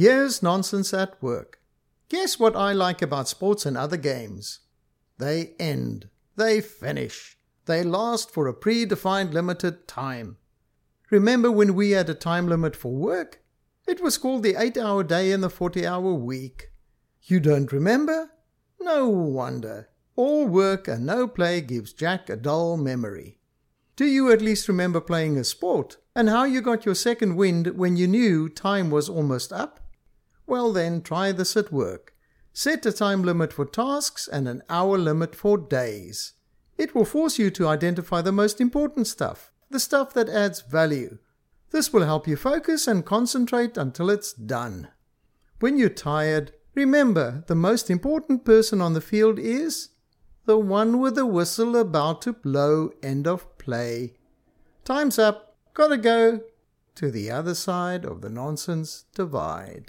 Here's nonsense at work. Guess what I like about sports and other games? They end. They finish. They last for a predefined limited time. Remember when we had a time limit for work? It was called the 8 hour day and the 40 hour week. You don't remember? No wonder. All work and no play gives Jack a dull memory. Do you at least remember playing a sport and how you got your second wind when you knew time was almost up? Well, then, try this at work. Set a time limit for tasks and an hour limit for days. It will force you to identify the most important stuff, the stuff that adds value. This will help you focus and concentrate until it's done. When you're tired, remember the most important person on the field is the one with the whistle about to blow end of play. Time's up. Gotta go to the other side of the nonsense divide.